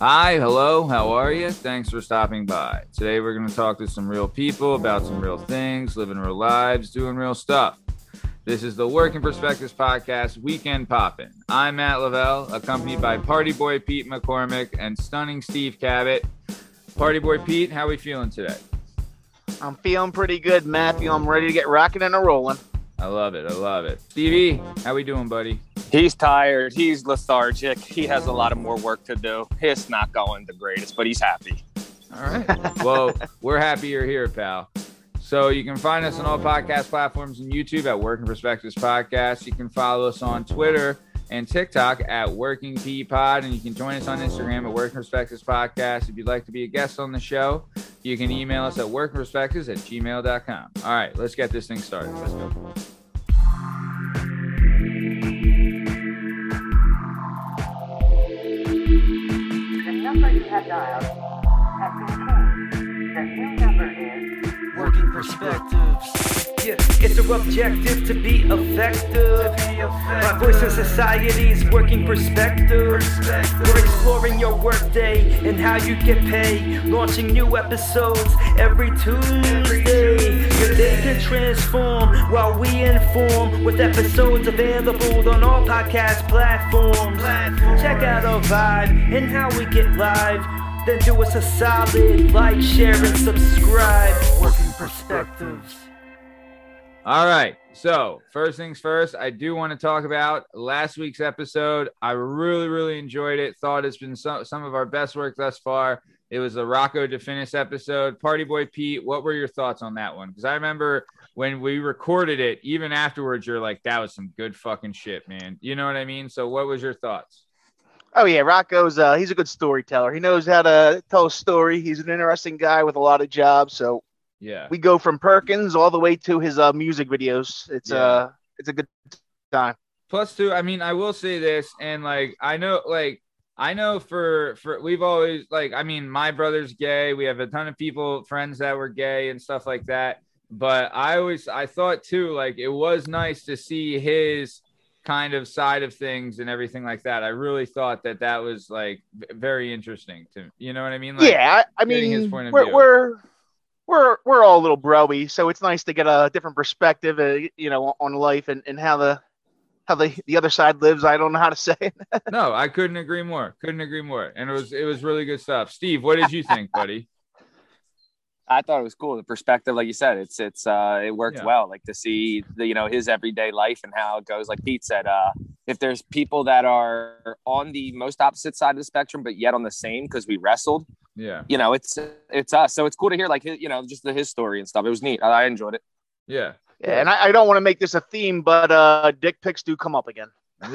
Hi, hello, how are you? Thanks for stopping by. Today we're going to talk to some real people about some real things, living real lives, doing real stuff. This is the Working Perspectives Podcast Weekend Poppin'. I'm Matt Lavelle, accompanied by Party Boy Pete McCormick and stunning Steve Cabot. Party Boy Pete, how are we feeling today? I'm feeling pretty good, Matthew. I'm ready to get rocking and a rolling. I love it. I love it. Stevie, how we doing, buddy? He's tired. He's lethargic. He has a lot of more work to do. His not going the greatest, but he's happy. All right. well, we're happy you're here, pal. So you can find us on all podcast platforms and YouTube at Working Perspectives Podcast. You can follow us on Twitter and TikTok at Working P Pod, and you can join us on Instagram at Working Perspectives Podcast. If you'd like to be a guest on the show, you can email us at workingperspectives at gmail.com. All right, let's get this thing started. Let's go. Have dialed has been changed. The new number is Working perspectives. It's our objective to be effective. My voice in society's working perspective. We're exploring your workday and how you get paid. Launching new episodes every Tuesday. Your day can transform while we inform with episodes available on all podcast platforms. Check out our vibe and how we get live. Then do us a solid like, share, and subscribe. Working perspectives. All right. So, first things first, I do want to talk about last week's episode. I really, really enjoyed it. Thought it's been some, some of our best work thus far. It was the Rocco DeFinis episode. Party Boy Pete, what were your thoughts on that one? Because I remember when we recorded it, even afterwards, you're like, that was some good fucking shit, man. You know what I mean? So, what was your thoughts? Oh yeah, Rocco's uh, he's a good storyteller. He knows how to tell a story. He's an interesting guy with a lot of jobs. So Yeah. we go from Perkins all the way to his uh, music videos. It's Yeah. uh it's a good time. plus two i mean i will say this and like i know like i know for for we've always like i mean my brother's gay we have a ton of people friends that were gay and stuff like that but i always i thought too like it was nice to see his kind of side of things and everything like that i really thought that that was like very interesting to you know what i mean like, yeah, I, I getting his point of we're, view. we're we're we're all a little broy, so it's nice to get a different perspective, uh, you know, on life and, and how the how the the other side lives. I don't know how to say it. no i couldn't agree more couldn't agree more and it was it was really good stuff steve what did you think buddy I thought it was cool. The perspective, like you said, it's it's uh it worked Yeah. well. Like to see the you know his everyday life and how it goes. Like Pete said, uh, if there's people that are on the most opposite side of the spectrum, but yet on the same because we wrestled, yeah you know, it's it's us. So it's cool to hear like you know just the his story and stuff. It was neat. I, I enjoyed it. yeah Yeah, and I, I don't want to make this a theme, but uh, dick pics do come up again.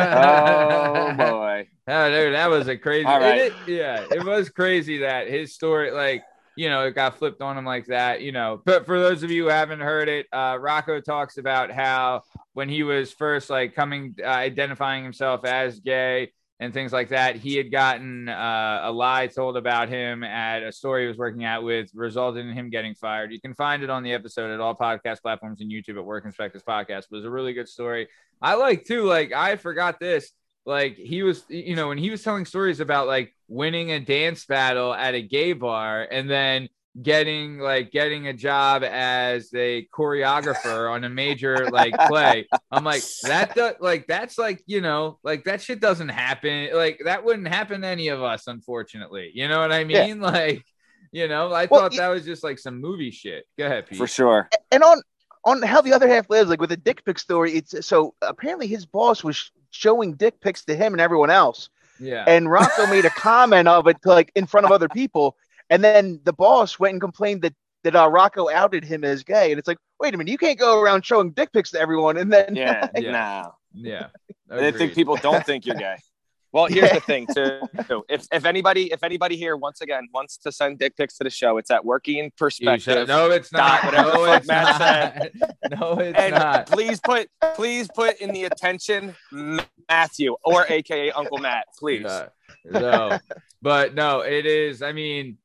Oh boy. Oh, dude, that was a crazy. All right. it- it- yeah, it was crazy that his story, like, you know, it got flipped on him like that, you know. But for those of you who haven't heard it, uh, Rocco talks about how when he was first like coming, uh, identifying himself as gay and things like that, he had gotten uh, a lie told about him at a store he was working at with, resulted in him getting fired. You can find it on the episode at all podcast platforms and YouTube at Working Perspectives Podcast. It was a really good story. I like too, like, I forgot this like he was you know when he was telling stories about like winning a dance battle at a gay bar and then getting like getting a job as a choreographer on a major like play. I'm like that do, like that's like you know like that shit doesn't happen like that wouldn't happen to any of us unfortunately. You know what i Yeah. mean? Like you know i Well, thought y- that was just like some movie shit. Go ahead Pete. For sure. And on on how the other half lives, like with the dick pic story, it's so apparently his boss was showing dick pics to him and everyone else, yeah. And Rocco made a comment of it like in front of other people, and then the boss went and complained that that uh, Rocco outed him as gay, and it's like, wait a minute, you can't go around showing dick pics to everyone, and then Yeah. Yeah. Nah. yeah I think people don't think you're gay. Well, here's the thing too. If if anybody if anybody here once again wants to send dick pics to the show, it's at working perspective. no, it's not. Whatever no, it's Matt not. no, it's and not. please put please put in the attention Matthew or AKA Uncle Matt, please. Yeah. No, but no, it is. I mean,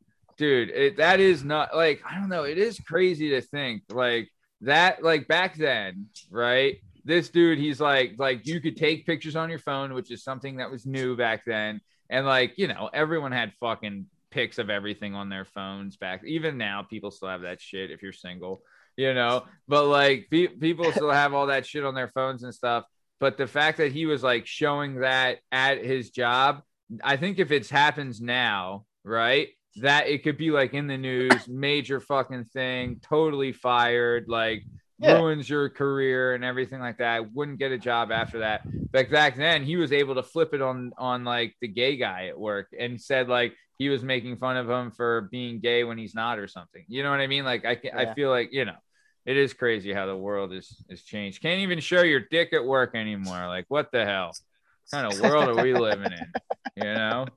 dude, it, that is not like I don't know. It is crazy to think like that. Like back then, right? this dude, he's like, like you could take pictures on your phone, which is something that was new back then. And like, you know, everyone had fucking pics of everything on their phones back. Even now, people still have that shit if you're single, you know. But like, pe- people still have all that shit on their phones and stuff. But the fact that he was like showing that at his job, I think if it happens now, right, that it could be like in the news, major fucking thing, totally fired, like Yeah. ruins your career and everything like that. Wouldn't get a job after that. But back then, he was able to flip it on on like the gay guy at work and said like he was making fun of him for being gay when he's not or something. You know what I mean? Like I can, I feel like you know. It is crazy how the world is is changed. Can't even show your dick at work anymore. Like what the hell? What kind of world are we living in? You know.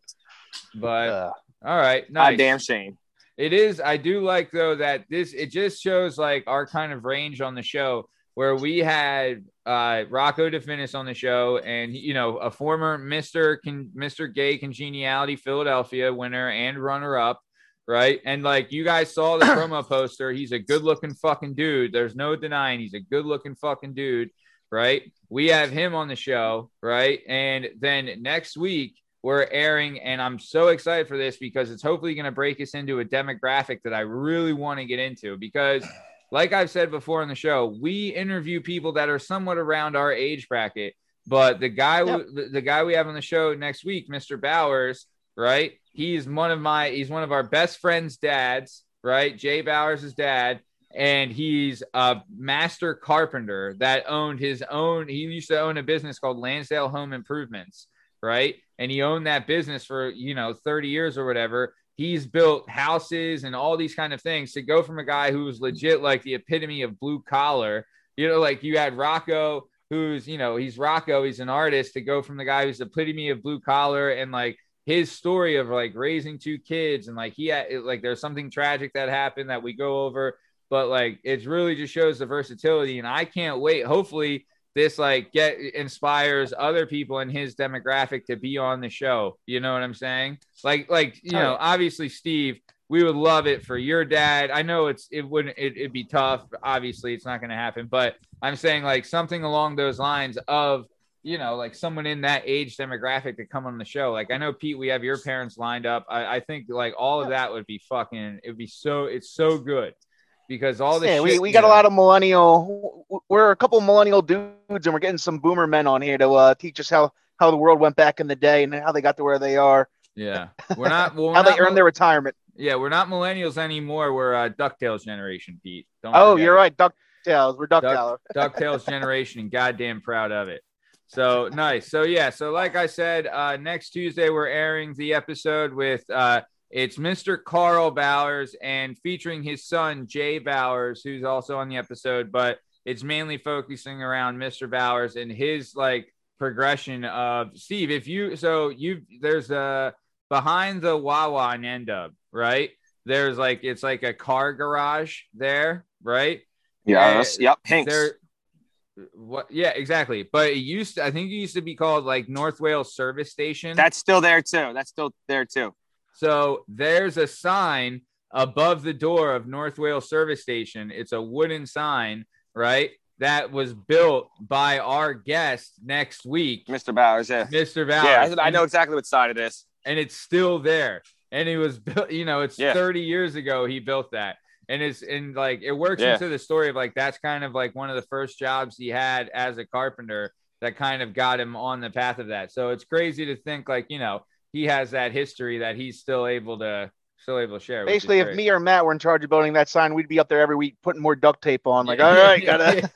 But all right, God nice. damn shame. It is. I do like though that this it just shows like our kind of range on the show where we had uh Rocco DeFinis on the show and you know a former Mr. Con- Mr. Gay Congeniality Philadelphia winner and runner up, right? And like you guys saw the promo poster, he's a good looking fucking dude. There's no denying he's a good looking fucking dude, right? We have him on the show, right? And then next week we're airing, and I'm so excited for this because it's hopefully going to break us into a demographic that I really want to get into. Because, like I've said before on the show, we interview people that are somewhat around our age bracket. But the guy, Yep. the, the guy we have on the show next week, Mr. Bowers, right? He's one of my, he's one of our best friends' dads, right? Jay Bowers' dad, and he's a master carpenter that owned his own. He used to own a business called Lansdale Home Improvements, right? And he owned that business for you know 30 years or whatever. He's built houses and all these kind of things to go from a guy who was legit like the epitome of blue collar. You know, like you had Rocco, who's you know he's Rocco, he's an artist. To go from the guy who's the epitome of blue collar and like his story of like raising two kids and like he had like there's something tragic that happened that we go over but like it really just shows the versatility and i can't wait hopefully this like get inspires other people in his demographic to be on the show you know what i'm saying like like you know obviously steve we would love it for your dad i know it's it wouldn't it, it'd be tough obviously it's not going to happen but i'm saying like something along those lines of you know, like someone in that age demographic to come on the show. Like I know Pete, we have your parents lined up. I, I think like all of that would be fucking. It would be so. It's so good because all the yeah, shit, we, we got a lot of millennial. We're a couple millennial dudes, and we're getting some boomer men on here to uh, teach us how how the world went back in the day and how they got to where they are, Yeah, we're not. Well, we're how they not earned their retirement. Yeah, we're not millennials anymore. We're uh, Ducktales generation, Pete. Don't Oh, you're it. right, Ducktales. We're Duck- Ducktales. DuckTales generation and goddamn proud of it. So nice. So yeah, so like I said, uh next Tuesday we're airing the episode with uh it's Mr. Carl Bowers and featuring his son Jay Bowers, who's also on the episode, but it's mainly focusing around Mr. Bowers and his like progression of Steve. If you so you there's a behind the Wawa in Endub, right? There's like it's like a car garage there, right? Yes. Yeah, Yep. Hinks. there what yeah exactly but it used to, i think it used to be called like north wales service station That's still there too. That's still there too. So there's a sign above the door of north wales service station it's a wooden sign right that was built by our guest next week Mr. Bowers. Yeah. mr Bowers. Yeah. I, know exactly what side it is. and it's still there. And it was built, you know, it's Yeah. 30 years ago he built that. And it's and like it works Yeah. into the story of like that's kind of like one of the first jobs he had as a carpenter that kind of got him on the path of that. So it's crazy to think like, you know, he has that history that he's still able to still able to share. Basically, if me or Matt were in charge of building that sign, we'd be up there every week putting more duct tape on. Like, all right, gotta.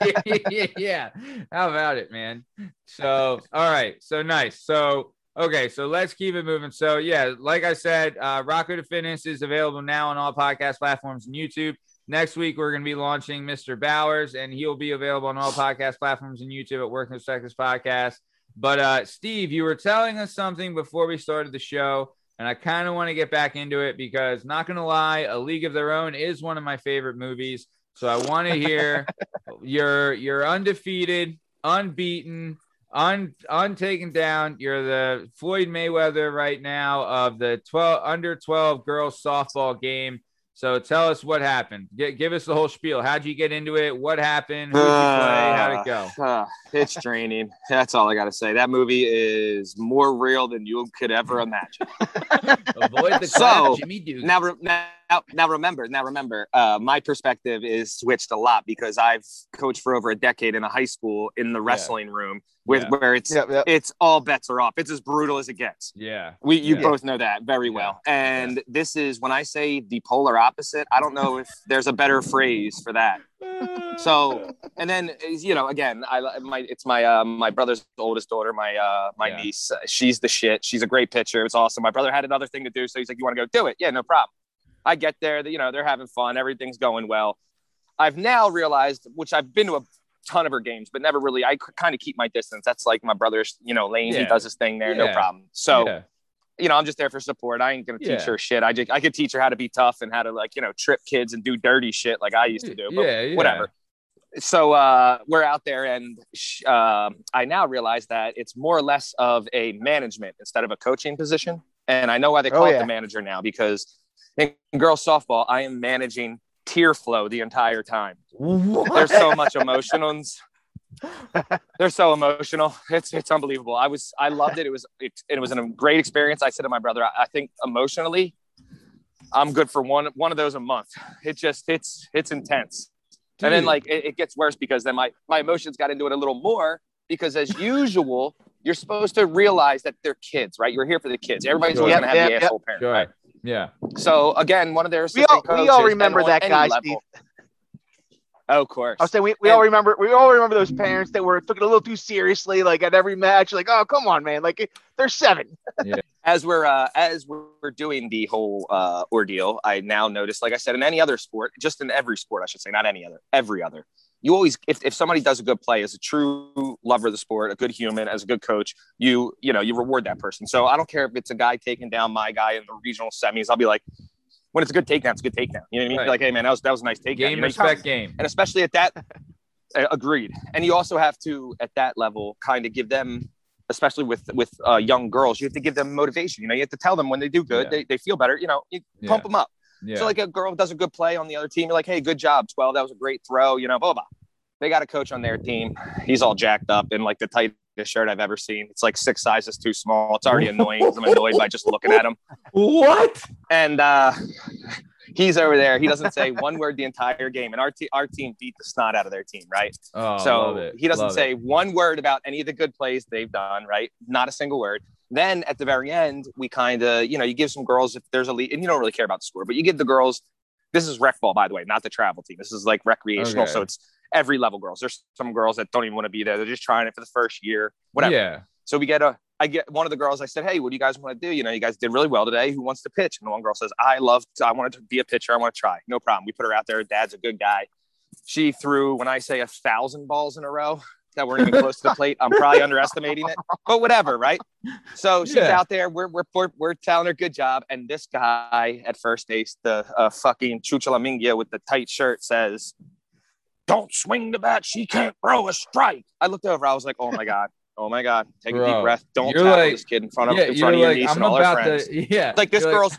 yeah. How about it, man? So, all right. So nice. So, okay. So let's keep it moving. So, yeah, like I said, uh, Rocco DeFinis is available now on all podcast platforms and YouTube. Next week, we're going to be launching Mr. Bowers, and he'll be available on all podcast platforms and YouTube at Working Perspectives Podcast. But, uh, Steve, you were telling us something before we started the show, and I kind of want to get back into it because, not going to lie, A League of Their Own is one of my favorite movies. So I want to hear you're you're undefeated, unbeaten, un untaken down. You're the Floyd Mayweather right now of the 12 under 12 girls softball game. So tell us what happened. Give us the whole spiel. How'd you get into it? What happened? Who'd you play? How'd it go? Uh, it's draining. That's all I got to say. That movie is more real than you could ever imagine. Avoid the So, Jimmy Duke. now, now, now, remember, now remember, uh, my perspective is switched a lot because I've coached for over a decade in a high school in the wrestling room with Yeah. where it's Yep, yep. it's all bets are off. It's as brutal as it gets. yeah. We you Yeah. both know that very well. And this is when I say the polar opposite. I don't know if there's a better phrase for that. So and then you know again I my it's my uh, my brother's oldest daughter my uh my Yeah. niece she's the shit she's a great pitcher it's awesome my brother had another thing to do so he's like you want to go do it yeah no problem I get there you know they're having fun everything's going well I've now realized which I've been to a ton of her games but never really I kind of keep my distance that's like my brother's you know lane he does his thing there no problem so yeah. you know, I'm just there for support. I ain't gonna teach Yeah. her shit. I just I could teach her how to be tough and how to like, you know, trip kids and do dirty shit like I used to do. But yeah, yeah. whatever. So uh, we're out there, and sh- um I now realize that it's more or less of a management instead of a coaching position. And I know why they call Oh, it the manager now because in girls softball, I am managing tear flow the entire time. There's so much emotions. They're so emotional. It's it's unbelievable. I was I loved it. It was it, it was a great experience. I said to my brother, I, I think emotionally, I'm good for one one of those a month. It just it's it's intense. And then like it, it gets worse because then my my emotions got into it a little more because as usual, you're supposed to realize that they're kids, right? You're here for the kids. Everybody's Sure. always gonna have yep, the yep. asshole parent, Sure. right? Yeah. So again, one of their We all, we all remember that guy, Steve. Oh, of course. I was saying we, we all remember we all remember those parents that were took it a little too seriously, like at every match, like, oh come on, man, like they're seven. as we're uh, as we're doing the whole uh, ordeal, I now notice, like I said, in any other sport, just in every sport, I should say, not any other, every other, you always, if, if somebody does a good play as a true lover of the sport, a good human, as a good coach, you you know you reward that person. So I don't care if it's a guy taking down my guy in the regional semis. I'll be like, when it's a good takedown, it's a good takedown. You know what I mean? Right. Like, hey man, that was that was a nice takedown. Game You know, respect game. and especially at that uh, agreed and you also have to at that level kind of give them especially with with uh, young girls you have to give them motivation you know you have to tell them when they do good Yeah. they, they feel better you know you Yeah. pump them up Yeah. so like a girl does a good play on the other team you're like hey good job 12 that was a great throw you know blah blah they got a coach on their team he's all jacked up in like the tightest shirt i've ever seen it's like six sizes too small it's already annoying. i'm annoyed by just looking at him what? and uh, he's over there. He doesn't say one word the entire game, and our te- our team beat the snot out of their team, right? Oh, so he doesn't Love say it. one word about any of the good plays they've done, right? Not a single word. Then at the very end, we kind of, you know, you give some girls if there's a lead, and you don't really care about the score, but you give the girls. This is rec ball, by the way, not the travel team. This is like recreational, Okay. so it's every level girls. There's some girls that don't even want to be there. They're just trying it for the first year, whatever. Yeah. So we get a, I get one of the girls. I said, "Hey, what do you guys want to do? You know, you guys did really well today. Who wants to pitch?" And the one girl says, "I love. To, I wanted to be a pitcher. I want to try. No problem." We put her out there. Dad's a good guy. She threw when I say a thousand balls in a row that weren't even close to the plate. I'm probably underestimating it, but whatever, right? So she's Yeah. out there. We're, we're we're we're telling her good job, and this guy at first base, the uh, fucking Chuchalamingia with the tight shirt, says, "Don't swing the bat. She can't throw a strike." I looked over. I was like, "Oh my god." Oh my God! Take a deep breath. Don't you're tackle like- this kid in front of yeah, in front of your like, niece I'm and all her friends. to. Yeah. Like this You're girl's,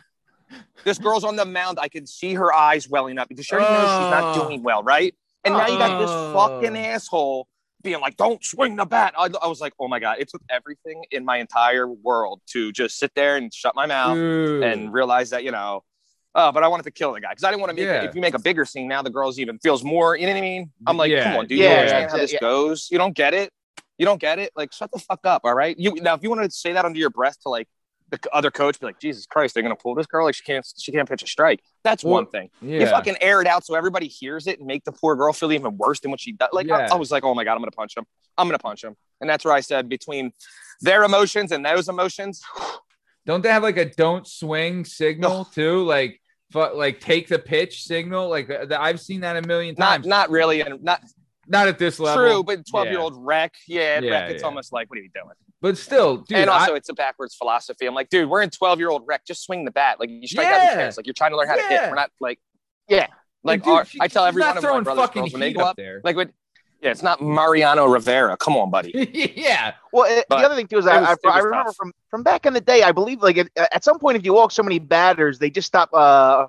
this girl's on the mound. I can see her eyes welling up because she already knows she's not Oh. doing well, right? And now you got this Oh. fucking asshole being like, "Don't swing the bat." I, I was like, "Oh my god!" It took everything in my entire world to just sit there and shut my mouth Dude. and realize that you know. Uh, but I wanted to kill the guy because I didn't want to make. Yeah. If you make a bigger scene, now the girls even feels more. You know what I mean? I'm like, Yeah. come on, dude. Yeah, you understand yeah, how this yeah. goes? You don't get it. You don't get it. Like, shut the fuck up. All right. You now, if you want to say that under your breath to like the other coach, be like, Jesus Christ, they're gonna pull this girl. Like, she can't. She can't pitch a strike. That's Well, one thing. yeah. You fucking air it out so everybody hears it and make the poor girl feel even worse than what she does. Like, I, Yeah. I was like, oh my god, I'm gonna punch him. I'm gonna punch him. And that's where I said between their emotions and those emotions, Don't they have like a don't swing signal too? Like, fu- like take the pitch signal. Like the- I've seen that a million not times. not really, and not Not at this level. true, but 12 year old rec. Yeah, Yeah, rec. It's yeah. almost like, what are you doing? But still, dude. and also, I- it's a backwards philosophy. I'm like, dude, we're in 12 year old rec. Just swing the bat. Like, you strike out Yeah. your chance. Like, you're trying to learn how to hit. We're not like, Yeah. like, dude, our, she- I tell she's every not one of my brothers girls when they go up, there. like, when, yeah, it's not Mariano Rivera. Come on, buddy. yeah. Well, it, But the other thing too is I, was- I, I remember tough. from from back in the day. I believe like at, at some point, if you walk so many batters, they just stop. Uh,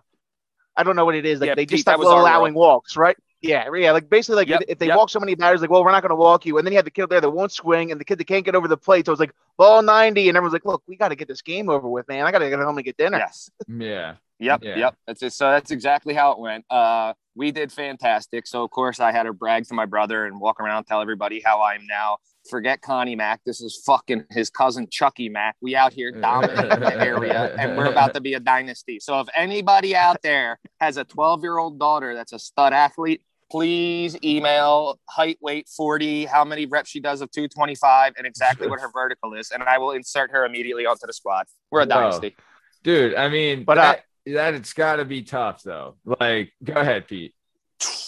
I don't know what it is. Like Yeah, they Pete, just that stopped was our allowing walks, right? Yeah, yeah. Like basically, like Yep, if, if they yep. walk so many batters, like, well, we're not going to walk you. And then you have the kid there that won't swing, and the kid that can't get over the plate. So it's like ball ninety, and everyone's like, look, we got to get this game over with, man. I got to get home and get dinner. Yes. Yeah. Yep, Yeah. yep. That's it. So that's exactly how it went. Uh, we did fantastic. So of course I had to brag to my brother and walk around and tell everybody how I am now. Forget Connie Mack. This is fucking his cousin Chucky Mack. We out here dominating the area, and we're about to be a dynasty. So if anybody out there has a 12 year old daughter that's a stud athlete, please email height, weight, 40, how many reps she does of 225, and exactly what her vertical is, and I will insert her immediately onto the squad. We're a Whoa. dynasty. Dude, I mean, But, uh, that, that it's got to be tough though. Like, go ahead, Pete.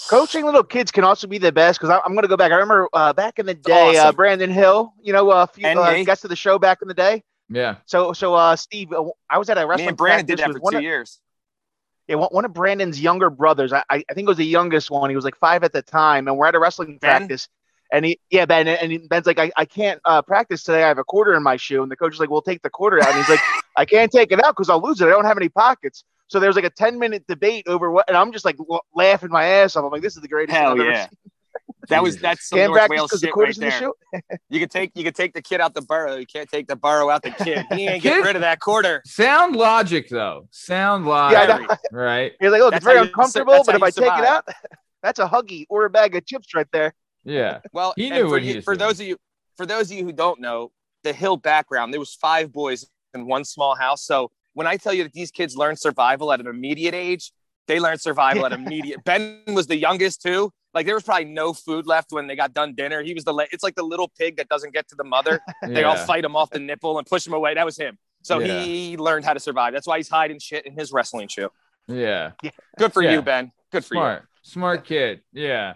Coaching little kids can also be the best because I'm going to go back. I remember uh, back in the day, uh. Brandon Hill, you know, a few And uh, guests of the show back in the day. Yeah. So, so uh, Steve, uh, I was at a Me and Brandon did that for two of, years. Yeah, one, of Brandon's younger brothers. I, I think it was the youngest one. He was like five at the time, and we're at a wrestling Ben? practice. And he, yeah, Ben, and Ben's like, I, I can't uh, practice today. I have a quarter in my shoe. And the coach is like, well, take the quarter out. And he's like, I can't take it out because I'll lose it. I don't have any pockets. So there's like a 10 minute debate over what, and I'm just like laughing my ass off. I'm like, this is the greatest Hell I've ever yeah. seen. That was that's some Can't North Wales because the shit right quarter's in the there. You could take you could take the kid out the borough. You can't take the borough out the kid. He ain't get rid of that quarter. Sound logic though. Sound logic. know. right? He's like, look, That's it's very how you- uncomfortable, but if I you take it out, that's a huggy or a bag of chips right there. Yeah. Well, He knew for, what you- he was for those of you for those of you who don't know the Hill background, there was five boys in one small house. So when I tell you that these kids learn survival at an immediate age, they learned survival at immediate. Ben was the youngest too. Like there was probably no food left when they got done dinner. He was the la- it's like the little pig that doesn't get to the mother. They all fight him off the nipple and push him away. That was him. So Yeah. he learned how to survive. That's why he's hiding shit in his wrestling shoe. Yeah. yeah. Good for Yeah. you, Ben. Good for you. Smart. Smart kid. Yeah.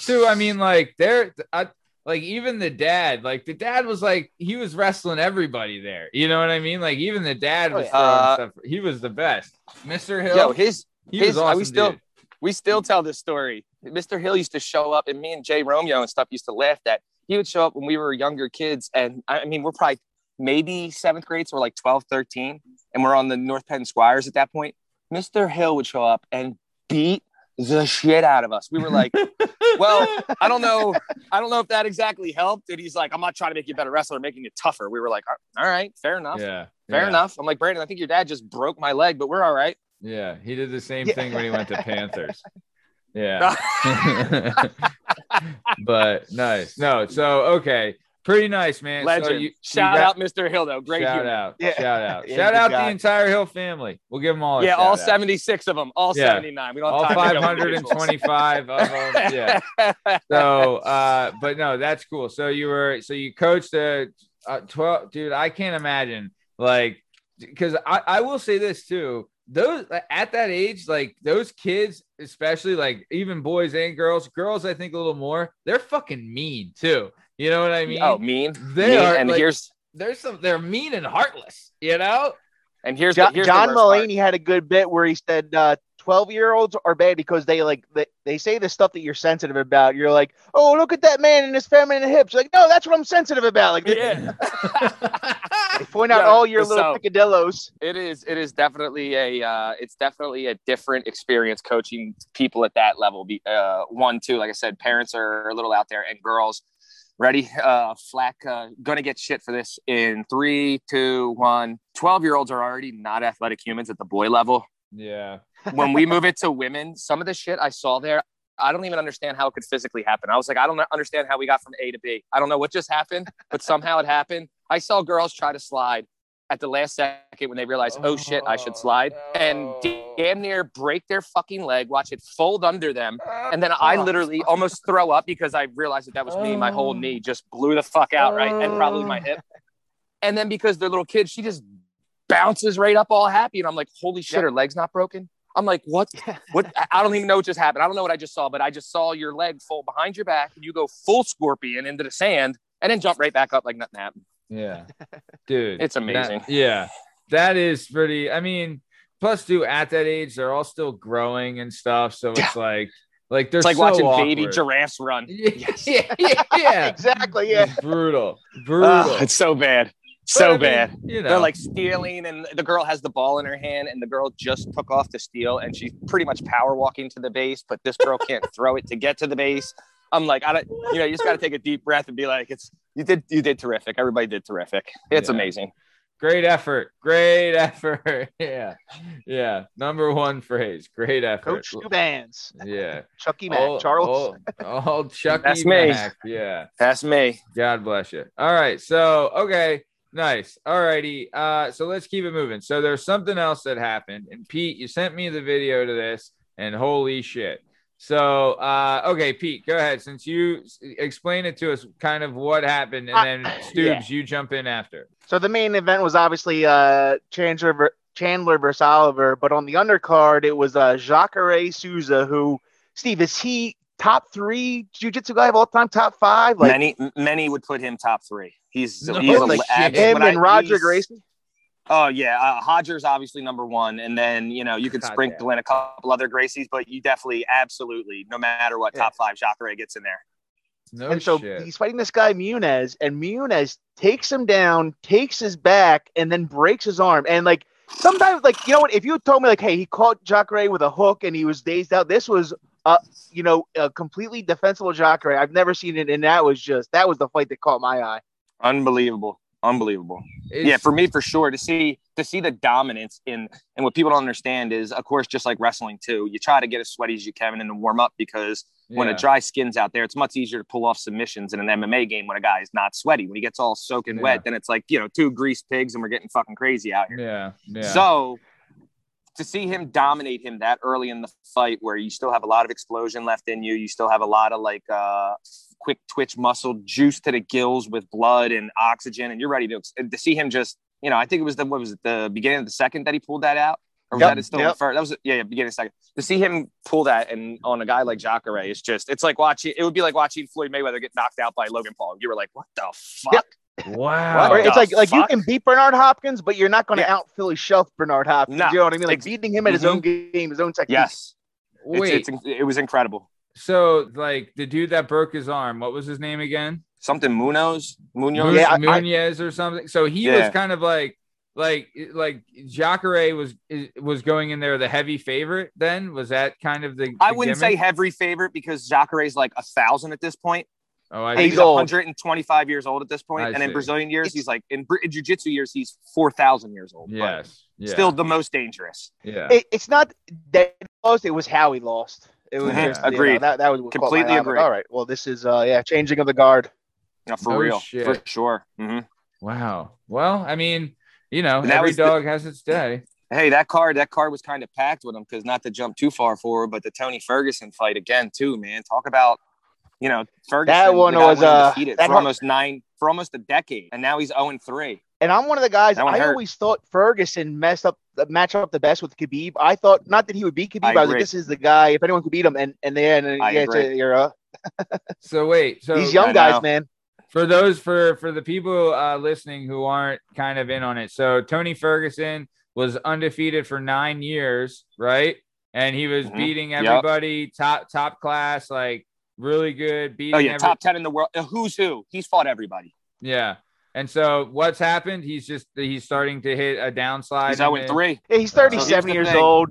two, I mean, like, they're I, like even the dad, like the dad was like he was wrestling everybody there. You know what I mean? Like even the dad was throwing Uh, stuff. He was the best. Mr. Hill. Yo, his he was his- uh, awesome. we still dude. We still tell this story. Mr. Hill used to show up, and me and Jay Romeo and stuff used to laugh that he would show up when we were younger kids. And I I mean, we're probably maybe seventh grade, so we're like 12, 13, and we're on the North Penn Squires at that point. Mr. Hill would show up and beat the shit out of us. We were like, well, I don't know. I don't know if that exactly helped. And he's like, I'm not trying to make you a better wrestler, I'm making you tougher. We were like, all right, fair enough. yeah. Fair yeah, enough. I'm like, Brandon, I think your dad just broke my leg, but we're all right. Yeah. He did the same Yeah. thing when he went to Panthers. Yeah. but nice. No, so okay. Pretty nice, man. So Legend. you- you Shout got- out, Mr. Hill, though. Great shout human. out. Yeah. Shout out. Yeah, shout out guy. the entire Hill family. We'll give them all a Yeah, all out. 76 of them, all Yeah. 79. We don't all have time to go into individuals. 525 of them. Yeah. so uh but no that's cool so you were so you coached a, uh 12 dude i can't imagine like because I, I will say this too those at that age like those kids especially like even boys and girls girls i think a little more they're fucking mean too you know what i mean oh, mean. They mean. are, and like- here's there's some they're mean and heartless you know and here's John, the, here's John the part. Mulaney had a good bit where he said uh, 12 year olds are bad because they like they, they say the stuff that you're sensitive about. You're like, oh, look at that man and his feminine hips. Like, no, that's what I'm sensitive about. Like, they, Yeah. they point out Yeah, all your little so- picadillos. it is it is definitely a uh, it's definitely a different experience coaching people at that level Be- uh, one two like i said parents are a little out there and girls ready uh flack uh, gonna get shit for this in three two one 12 year olds are already not athletic humans at the boy level yeah when we move it to women some of the shit i saw there i don't even understand how it could physically happen i was like i don't understand how we got from a to b i don't know what just happened but somehow it happened i saw girls try to slide at the last second when they realized, oh, shit, I should slide, and oh, damn near break their fucking leg, watch it fold under them. Ah, and then I literally almost throw up because I realized that that was me. My whole knee oh. just blew the fuck out, right? And probably my hip. Oh. And then because they're little kids, she just bounces right up all happy. And I'm like, holy shit, Yep. her leg's not broken. I'm like, what? What? I don't even know what just happened. I don't know what I just saw, but I just saw your leg fold behind your back and you go full scorpion into the sand and then jump right back up like nothing happened. Yeah, dude, It's that- amazing. yeah, that is pretty. I mean, plus, too, at that age, they're all still growing and stuff. So it's like, like they're It's like so watching awkward. baby giraffes run. Yeah, yeah, yeah, yeah. exactly. Yeah. It's brutal, brutal. Oh, it's so bad. So I mean, bad. You know, They're like stealing, and the girl has the ball in her hand, and the girl just took off to steal, and she's pretty much power walking to the base, but this girl can't throw it to get to the base. I'm like, I don't, you know, you just got to take a deep breath and be like, it's you did you did terrific. Everybody did terrific. It's Yeah. amazing. great effort, great effort. yeah, yeah. Number one phrase, great effort. Coach Subans, Yeah, Chucky Mack, Old- Charles. old, old Chucky That's me. Mack. Yeah. That's me. God bless you. All right. So, okay. Nice. All righty. Uh, so let's keep it moving. So there's something else that happened. And Pete, you sent me the video to this, and holy shit. So, uh, okay, Pete, go ahead. Since you s- explain it to us, kind of what happened, and Uh, then Stoobs, you jump in after. So the main event was obviously uh, Chandler ver- Chandler versus Oliver, but on the undercard it was uh, Jacare Souza, who Steve is he top three jiu-jitsu guy of all time, top five, like many many would put him top three. He's No he's a, him when I- and Roger he's- Gracie. Oh yeah, uh, Hodger's obviously number one, and then you know you could God sprinkle in a couple other Gracies, but you definitely, absolutely, no matter what, Yeah. top five Jacare gets in there. No and so shit. he's fighting this guy Muniz, and Muniz takes him down, takes his back, and then breaks his arm. And like sometimes, like you know what? If you told me like, hey, he caught Jacare with a hook and he was dazed out, this was uh, you know, a completely defensible Jacare. I've never seen it, and that was just that was the fight that caught my eye. Unbelievable, unbelievable. It's- yeah, for me, for sure, to see to see the dominance in and what people don't understand is, of course, just like wrestling too, you try to get as sweaty as you can and to warm up because when a dry skin's out there, it's much easier to pull off submissions in an MMA game when a guy is not sweaty. When he gets all soaking Yeah. wet, then it's like you know two greased pigs and we're getting fucking crazy out here. Yeah. Yeah. So to see him dominate him that early in the fight, where you still have a lot of explosion left in you, you still have a lot of like uh, quick twitch muscle, juice to the gills with blood and oxygen, and you're ready to to see him just, you know, I think it was the what was it the beginning of the second that he pulled that out, or was Yep, that still yep. the first? That was yeah, yeah, beginning of the second. To see him pull that and on a guy like Jacare, it's just, it's like watching. It would be like watching Floyd Mayweather get knocked out by Logan Paul. You were like, what the fuck? Yep. Wow. It's the like like you can beat Bernard Hopkins, but you're not going to Yeah. out Philly shell Bernard Hopkins. No. You know what I mean? Like Ex- beating him at his Mhm. own game, his own technique. Yes, Wait. It's, it's, it was incredible. so, like, the dude that broke his arm, what was his name again? Something Munoz, Munoz. Mun- Yeah, I- I- or something. So he was kind of like, like, like Jacare was was going in there the heavy favorite. Then was that kind of the? I the wouldn't gimmick? say heavy favorite because Jacare's like a thousand at this point. Oh, I He's he's old. 125 years old at this point. I and in. Brazilian years, It's- he's like in, Br- in jiu-jitsu years, he's 4,000 years old. but yes, yeah, Still the most dangerous. yeah. It, it's not that he lost; it was how he lost. It was just, you know, Agreed. that that was what caught my Completely eye. Agree. All right, well, this is uh yeah, changing of the guard. You know, for No real. shit. For sure. hmm Wow. Well, I mean, you know, And that every was the- dog has its day. Hey, that card, that card was kind of packed with him because not to jump too far forward, but the Tony Ferguson fight again, too, man. Talk about, you know, Ferguson. That one was, uh, undefeated that for hurt- almost nine, for almost a decade. And now he's 0 3. And I'm one of the guys. I hurt. always thought Ferguson messed up, match up the best with Khabib. I thought not that he would beat Khabib. I I, was like, this is the guy. If anyone could beat him, and and then I yeah, it's agree. a, you're uh, So wait, so these young guys, man. for those for for the people uh, listening who aren't kind of in on it, so Tony Ferguson was undefeated for nine years, right? And he was Mhm. beating Yep. everybody, top top class, like really good. Beating Oh, yeah. every- Top 10 in the world. Uh, Who's who? He's fought everybody. yeah. And so what's happened? He's just he's starting to hit a downslide. He's in 0 the- 3. Yeah, he's 37 here's the years old.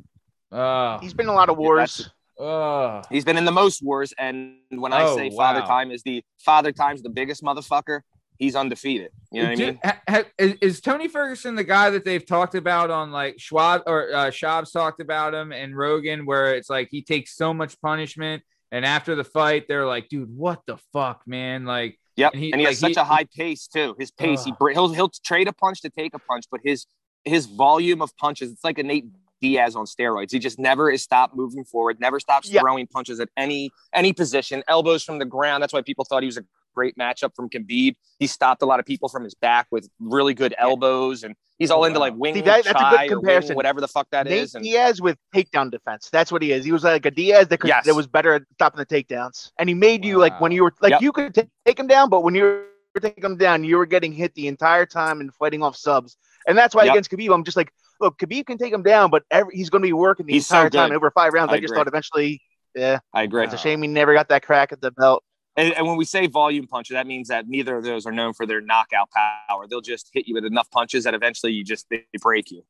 Oh, He's been in a lot of wars. that's- oh. He's been in the most wars, and when I Oh, say Father wow. Time is the Father Time's the biggest motherfucker, he's undefeated. You know what I mean? ha- ha- is, is Tony Ferguson the guy that they've talked about on like Schaub or uh, Schaub's talked about him and Rogan, where it's like he takes so much punishment, and after the fight, they're like, "Dude, what the fuck, man?" Like, Yep, And and he- he, like, has such he- a high pace too. His pace, uh, he he'll he'll trade a punch to take a punch, but his his volume of punches, it's like a Nate Diaz on steroids. He just never is stopped moving forward, never stops Yeah. throwing punches at any any position, elbows from the ground. That's why people thought he was a great matchup from Khabib. He stopped a lot of people from his back with really good elbows, and he's all into like wing See, that- that's a good chai or wing, comparison. whatever the fuck that is. Nate And Diaz with takedown defense. That's what he is. He was like a Diaz that could Yes. that was better at stopping the takedowns. And he made you like when you were like Yep. you could ta- take him down, but when you were taking him down, you were getting hit the entire time and fighting off subs. And that's why Yep. against Khabib, I'm just like, look, Khabib can take him down, but every, he's going to be working the He's so entire time over five rounds. I, I just thought eventually, yeah, I agree. it's a shame he never got that crack at the belt. And, and when we say volume puncher, that means that neither of those are known for their knockout power. They'll just hit you with enough punches that eventually you just they break you.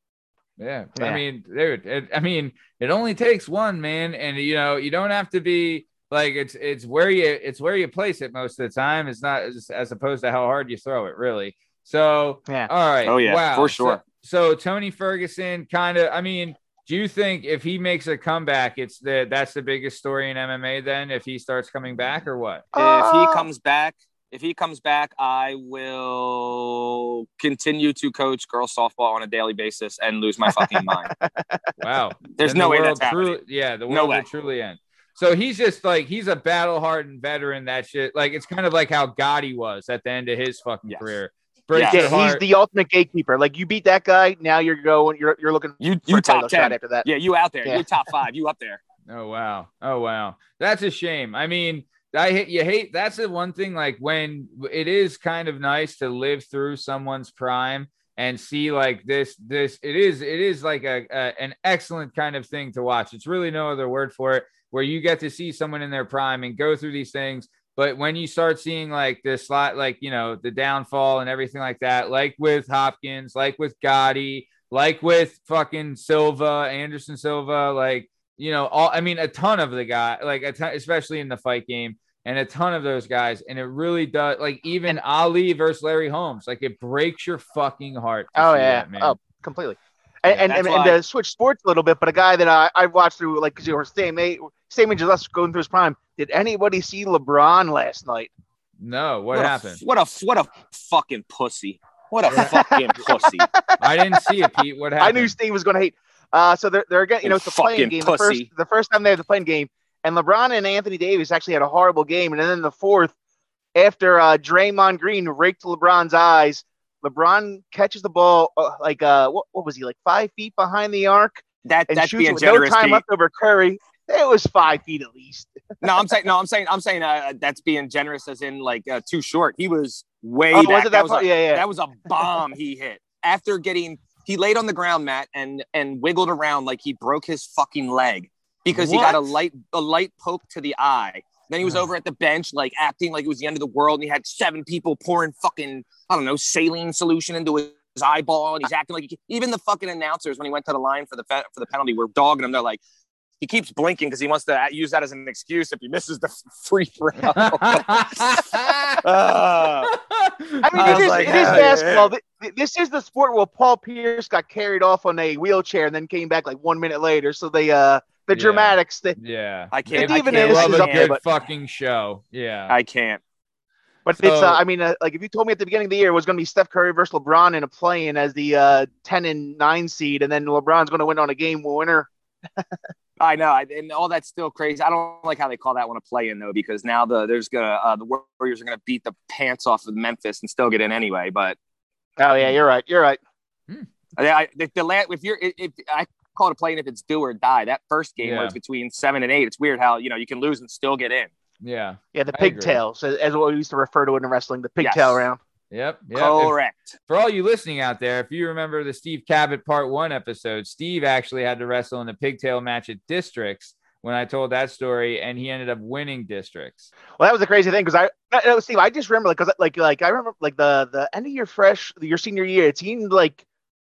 Yeah. Yeah. I mean, dude, it, I mean, it only takes one man, and you know, you don't have to be like it's it's where you it's where you place it most of the time. It's not as, as opposed to how hard you throw it, really. So, Yeah. all right. Oh, yeah, wow. for sure. So, so Tony Ferguson, kind of. I mean, do you think if he makes a comeback, it's the that's the biggest story in MMA? Then, if he starts coming back, or what? if Uh, he comes back, if he comes back, I will continue to coach girls softball on a daily basis and lose my fucking mind. Wow. There's Then no the way world that's happening. truly, yeah, the No world way. will truly end. So he's just like he's a battle hardened veteran. That shit, like it's kind of like how Gatti was at the end of his fucking Yes. career. Breaks Yeah, he's heart. the ultimate gatekeeper. Like you beat that guy, now you're going. You're you're looking You for you a title top ten. after that. Yeah, you out there. Yeah. You top five. You up there. Oh wow. Oh wow. That's a shame. I mean, I hate you hate that's the one thing like when it is kind of nice to live through someone's prime and see like this this it is it is like a, a an excellent kind of thing to watch. It's really no other word for it where you get to see someone in their prime and go through these things but when you start seeing like the slot, like you know, the downfall and everything like that, like with Hopkins, like with Gatti, like with fucking Silva, Anderson Silva, like you know, all I mean, a ton of the guy, like a ton, especially in the fight game, and a ton of those guys, and it really does. Like even Ali versus Larry Holmes, like it breaks your fucking heart. Oh yeah, that, man. oh completely. And Yeah, and, and, and to switch sports a little bit, but a guy that I I watched through like because you were same age, same age as us going through his prime. Did anybody see LeBron last night? no, what a- happened? what a what a fucking pussy. What a fucking pussy. I didn't see it, Pete. What happened? I knew Steve was going to hate. Uh, so they're they're getting you know it's a play-in game. The first the first time they had the play-in game, and LeBron and Anthony Davis actually had a horrible game, and then the fourth, after uh, Draymond Green raked LeBron's eyes, LeBron catches the ball uh, like uh what, what was he like five feet behind the arc That and that's shoots being it with no time Pete. left over Curry. It was five feet at least. No, I'm saying no, I'm saying I'm saying uh, that's being generous as in like uh, too short. He was way Oh, back. it that? was a, yeah, yeah. that was a bomb he hit after getting he laid on the ground Matt and and wiggled around like he broke his fucking leg because he got a light a light poke to the eye then he was over at the bench like acting like it was the end of the world and he had seven people pouring fucking I don't know saline solution into his eyeball and he's acting like he, even the fucking announcers when he went to the line for the for the penalty were dogging him they're like he keeps blinking because he wants to use that as an excuse if he misses the free throw. Ah. I mean, I it was is, like, it is basketball. Th- This is the sport where Paul Pierce got carried off on a wheelchair and then came back like one minute later. So they, uh, the Yeah. dramatics, the, yeah. I can't. It I even can't is- love a up good but- fucking show. Yeah. I can't. but it's, uh, I mean, uh, like if you told me at the beginning of the year it was going to be Steph Curry versus LeBron in a play-in as the uh, ten and nine seed, and then LeBron's going to win on a game winner. I know, and all that's still crazy. I don't like how they call that one a play-in though, because now the there's gonna uh, the Warriors are gonna beat the pants off of Memphis and still get in anyway. But Oh yeah, you're right. You're right. I, I, the, the la- if you're if, if I call it a play-in if it's do or die. That first game Yeah. where it's between seven and eight, it's weird how you know you can lose and still get in. yeah. Yeah, the I agree. pigtails, as, as what we used to refer to it in wrestling, the pigtail Yes. round. Yep. Yep. If- Correct. for all you listening out there, if you remember the Steve Cabot part one episode, Steve actually had to wrestle in a pigtail match at Districts when I told that story, and he ended up winning Districts. Well, that was the crazy thing because I, I, Steve, I just remember like, cause like, like I remember like the the end of your fresh, your senior year, it seemed like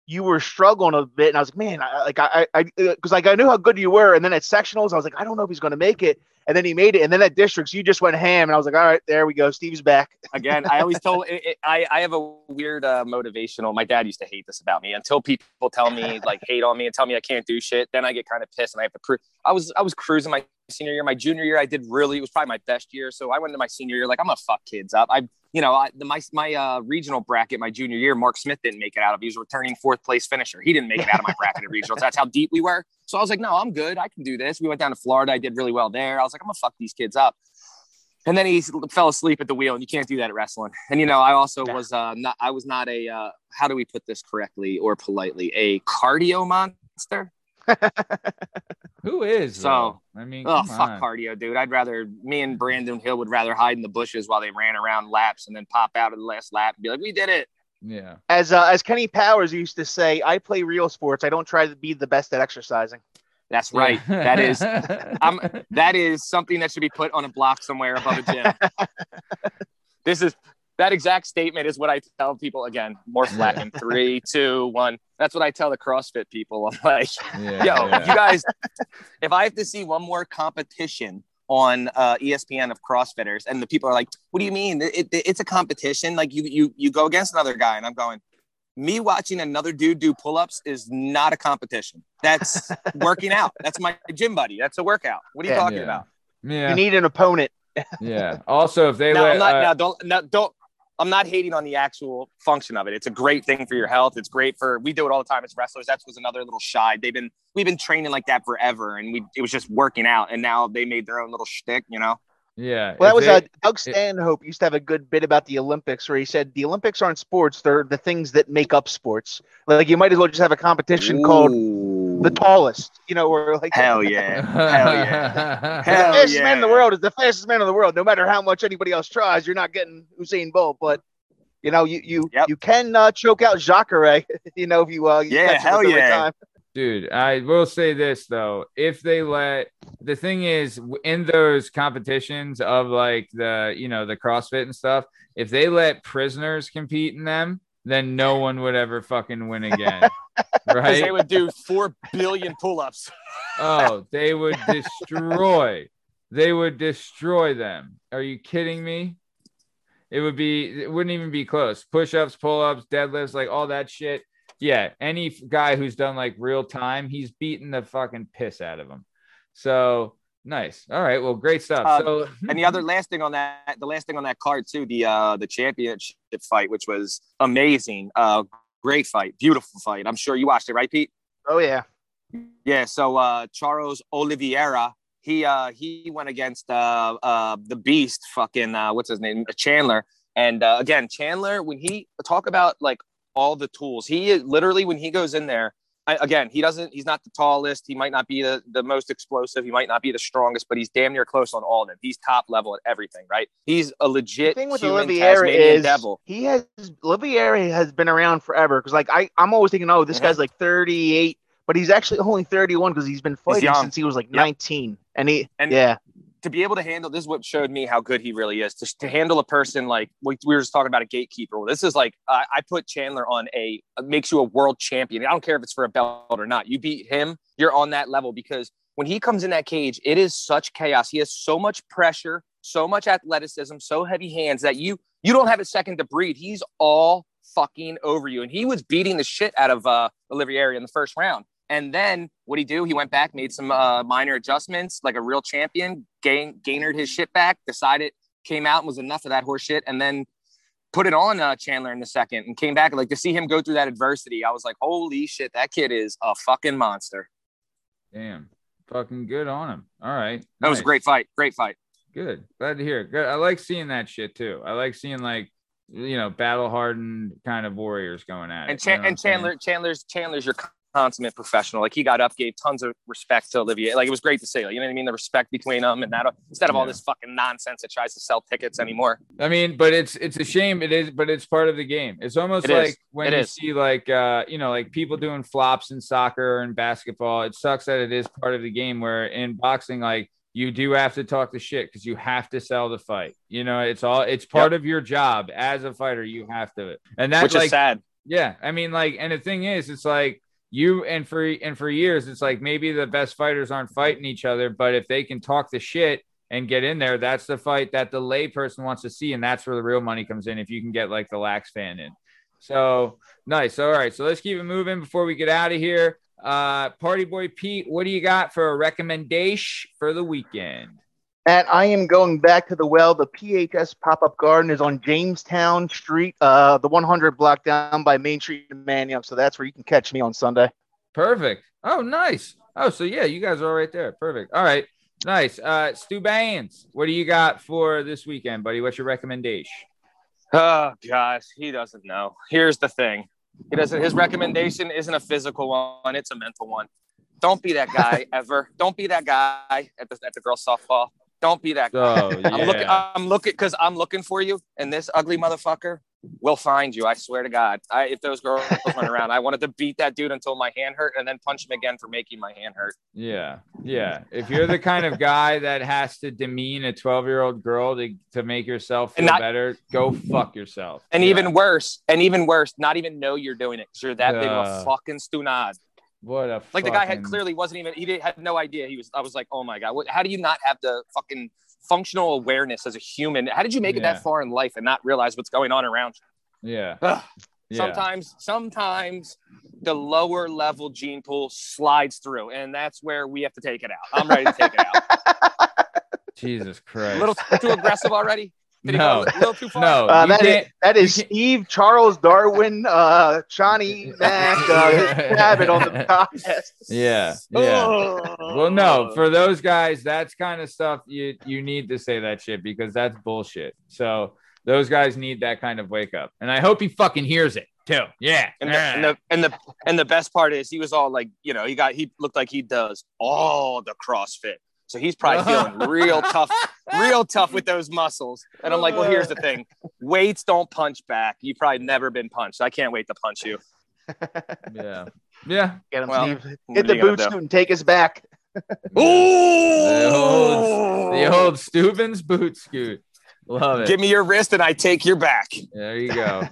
you were struggling a bit, and I was like, man, I, like I, I, because like I knew how good you were, and then at sectionals, I was like, I don't know if he's going to make it, and then he made it, and then at districts, you just went ham, and I was like, all right, there we go, Steve's back. Again, I always told it, it, I I have a weird uh, motivational. My dad used to hate this about me until people tell me like hate on me and tell me I can't do shit. Then I get kind of pissed and I have to prove. I was I was cruising my senior year. My junior year, I did really. It was probably my best year. So I went into my senior year like I'm gonna fuck kids up. I you know I, the, my my uh, regional bracket my junior year. Mark Smith didn't make it out of. He was a returning fourth place finisher. He didn't make it out of my bracket at regionals. That's how deep we were. So I was like, no, I'm good. I can do this. We went down to Florida. I did really well there. I was like, I'm gonna fuck these kids up. And then he fell asleep at the wheel, and you can't do that at wrestling. And you know, I also Yeah. was uh, not. I was not a. Uh, how do we put this correctly or politely? A cardio monster. Who is? So- though? I mean, Oh fuck on. cardio, dude. I'd rather me and Brandon Hill would rather hide in the bushes while they ran around laps and then pop out of the last lap and be like, "We did it." Yeah. As uh, as Kenny Powers used to say, I play real sports. I don't try to be the best at exercising. That's right. That is I'm that is something that should be put on a block somewhere above a gym. this is that exact statement is what I tell people again. More flat in three, two, one. That's what I tell the CrossFit people. I'm like, Yeah, yo, yeah. you guys, if I have to see one more competition on uh, ESPN of CrossFitters, and the people are like, "What do you mean? It, it- it's a competition. Like you you you go against another guy." And I'm going, me watching another dude do pull-ups is not a competition. That's working out. That's my gym buddy. That's a workout. What are you Yeah. talking Yeah. about? yeah, You need an opponent. yeah. Also, if they Now, let I'm not, uh, now don't now don't. I'm not hating on the actual function of it. It's a great thing for your health. It's great for we do it all the time as wrestlers. That was another little shy. They've been we've been training like that forever, and we it was just working out. And now they made their own little shtick. You know, yeah, Well, that was they- uh, Doug Stanhope used to have a good bit about the Olympics where he said the Olympics aren't sports; they're the things that make up sports. Like you might as well just have a competition called the tallest. You know, or like hell yeah, hell yeah. the Hell fastest man in the world is the fastest man in the world. No matter how much anybody else tries, you're not getting Usain Bolt. But you know, you you Yep. you can uh, choke out Jacare. you know, if you uh, you Yeah, catch hell the right yeah. time. Dude, I will say this though. If they let the thing is in those competitions of like the, you know, the CrossFit and stuff, if they let prisoners compete in them, then no one would ever fucking win again. right? they would do four billion pull-ups. Oh, they would destroy. They would destroy them. Are you kidding me? It would be it wouldn't even be close. Push-ups, pull-ups, deadlifts, like all that shit. Yeah, any guy who's done like real time, he's beating the fucking piss out of them. So nice. All right. Well, great stuff. Uh, so And the other last thing on that, the last thing on that card too, the uh the championship fight, which was amazing. Uh, great fight, beautiful fight. I'm sure you watched it, right, Pete? Oh yeah. Yeah. So uh, Charles Oliveira, he uh, he went against uh, uh, the Beast, fucking uh, what's his name, Chandler. And uh, again, Chandler, when he talk about like all the tools, he literally when he goes in there. I, again, he doesn't. He's not the tallest. He might not be the, the most explosive. He might not be the strongest, but he's damn near close on all of them. He's top level at everything, right? He's a The legit thing with human Oliveira Tasmanian is devil. he has Oliveira has been around forever. Because like I, I'm always thinking, oh, this Mhm. guy's like 38, but he's actually only 31 because he's been fighting young. since he was like 19. And he, And- yeah, to be able to handle this is what showed me how good he really is to, to handle a person like we, we were just talking about a gatekeeper. Well, this is like uh, i put chandler on a makes you a world champion. I don't care if it's for a belt or not. You beat him you're on that level because when he comes in that cage it is such chaos. He has so much pressure so much athleticism so heavy hands that you you don't have a second to breathe. He's all fucking over you. And he was beating the shit out of uh olivier in the first round and then what he do? He went back, made some uh, minor adjustments, like a real champion. Gain, gainered his shit back. Decided, came out and was enough of that horse shit, and then put it on uh, Chandler in the second, and came back. Like to see him go through that adversity, I was like, holy shit, that kid is a fucking monster. damn, fucking good on him. All right. That was a great fight. Great fight. Good. Glad to hear. it. Good. I like seeing that shit too. I like seeing like you know battle hardened kind of warriors going at And it. you know Chan what I'm and saying? Chandler, Chandler's Chandler's your consummate professional. Like he got up, gave tons of respect to Olivia. Like it was great to see. Like, you know what I mean? The respect between them and that instead of all this fucking nonsense that tries to sell tickets anymore. I mean, but it's it's a shame. It is, but it's part of the game. It's almost It is. like when It you is. see like uh, you know, like people doing flops in soccer and basketball. It sucks that it is part of the game. Where in boxing, like you do have to talk the shit because you have to sell the fight. You know, it's all it's part of your job as a fighter. You have to, and that's which like is sad. Yeah, I mean, like, and the thing is, it's like you and for and for years, it's like maybe the best fighters aren't fighting each other, but if they can talk the shit and get in there, that's the fight that the lay person wants to see, and that's where the real money comes in. If you can get like the lax fan in, so nice. All right, so let's keep it moving before we get out of here. Uh, Party Boy Pete, what do you got for a recommendation for the weekend? And I am going back to the well. The PHS pop up garden is on Jamestown Street, uh, the 100 block down by Main Street in Manayunk. So that's where you can catch me on Sunday. Perfect. Oh, nice. Oh, so yeah, you guys are all right there. Perfect. All right. Nice. Uh Stu Baines, what do you got for this weekend, buddy? What's your recommendation? Oh gosh, he doesn't know. Here's the thing. He doesn't his recommendation isn't a physical one, it's a mental one. Don't be that guy ever. Don't be that guy at the at the girls softball. Don't be that guy. So I'm looking. I'm looking because I'm looking for you and this ugly motherfucker will find you. I swear to God. I, if those girls went around, I wanted to beat that dude until my hand hurt and then punch him again for making my hand hurt. Yeah. Yeah. If you're the kind of guy that has to demean a 12 year old girl to, to make yourself feel not- better, go fuck yourself. And Yeah. even worse, and even worse, not even know you're doing it because you're that big of Uh, a fucking stunad. What a Like the guy had clearly wasn't even, he did, had no idea. He was, I was like, oh my God, what, how do you not have the fucking functional awareness as a human? How did you make it that far in life and not realize what's going on around you? Yeah. Ugh. Yeah. Sometimes, sometimes the lower level gene pool slides through, and that's where we have to take it out. I'm ready to take it out. Jesus Christ! A little too aggressive already. Did he No. a little too far? No. Uh, that is, that is Steve Charles Darwin, uh, Johnny Mac, uh, his Cabot on the podcast. Yeah. Yeah. Well, no, for those guys, that's kind of stuff you you need to say that shit because that's bullshit. So those guys need that kind of wake up, and I hope he fucking hears it too. Yeah, And the, and the and the and the best part is he was all like, you know, he got he looked like he does all the CrossFit. So he's probably feeling real tough, real tough with those muscles. And I'm like, well, here's the thing: weights don't punch back. You've probably never been punched. I can't wait to punch you. yeah, yeah. Get him, Well, Steve. Hit the you gonna boot do? and take us back. The old, the old Steuben's boot scoot. Love it. Give me your wrist and I take your back. There you go.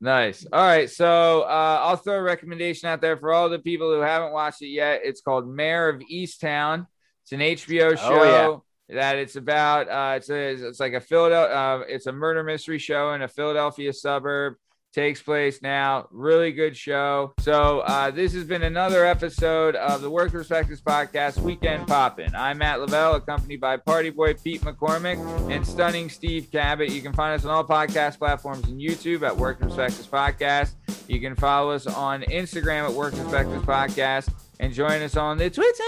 nice. All right. So uh, I'll throw a recommendation out there for all the people who haven't watched it yet. It's called Mare of Easttown. It's an HBO show Oh, that it's about. Uh, it's a, it's like a Philadelphia. Uh, it's a murder mystery show in a Philadelphia suburb. Takes place now. Really good show. So uh, this has been another episode of the Work Perspectives Podcast Weekend Poppin'. I'm Matt Lavelle, accompanied by Party Boy Pete McCormick and stunning Steve Cabot. You can find us on all podcast platforms and YouTube at Work Perspectives Podcast. You can follow us on Instagram at Work Perspectives Podcast and join us on the Twitter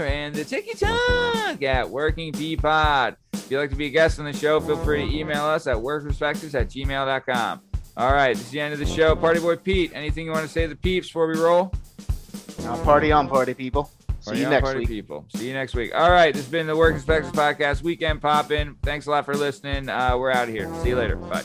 and the TikTok at Working P Pod. If you'd like to be a guest on the show, feel free to email us at workperspectives at gmail.com. All right, this is the end of the show. Party Boy Pete, anything you want to say to the peeps before we roll? Now party on, party people. See Party you on, next party week. people. See you next week. All right, this has been the Work Perspectives Podcast Weekend Poppin'. Thanks a lot for listening. Uh, we're out of here. See you later. Bye.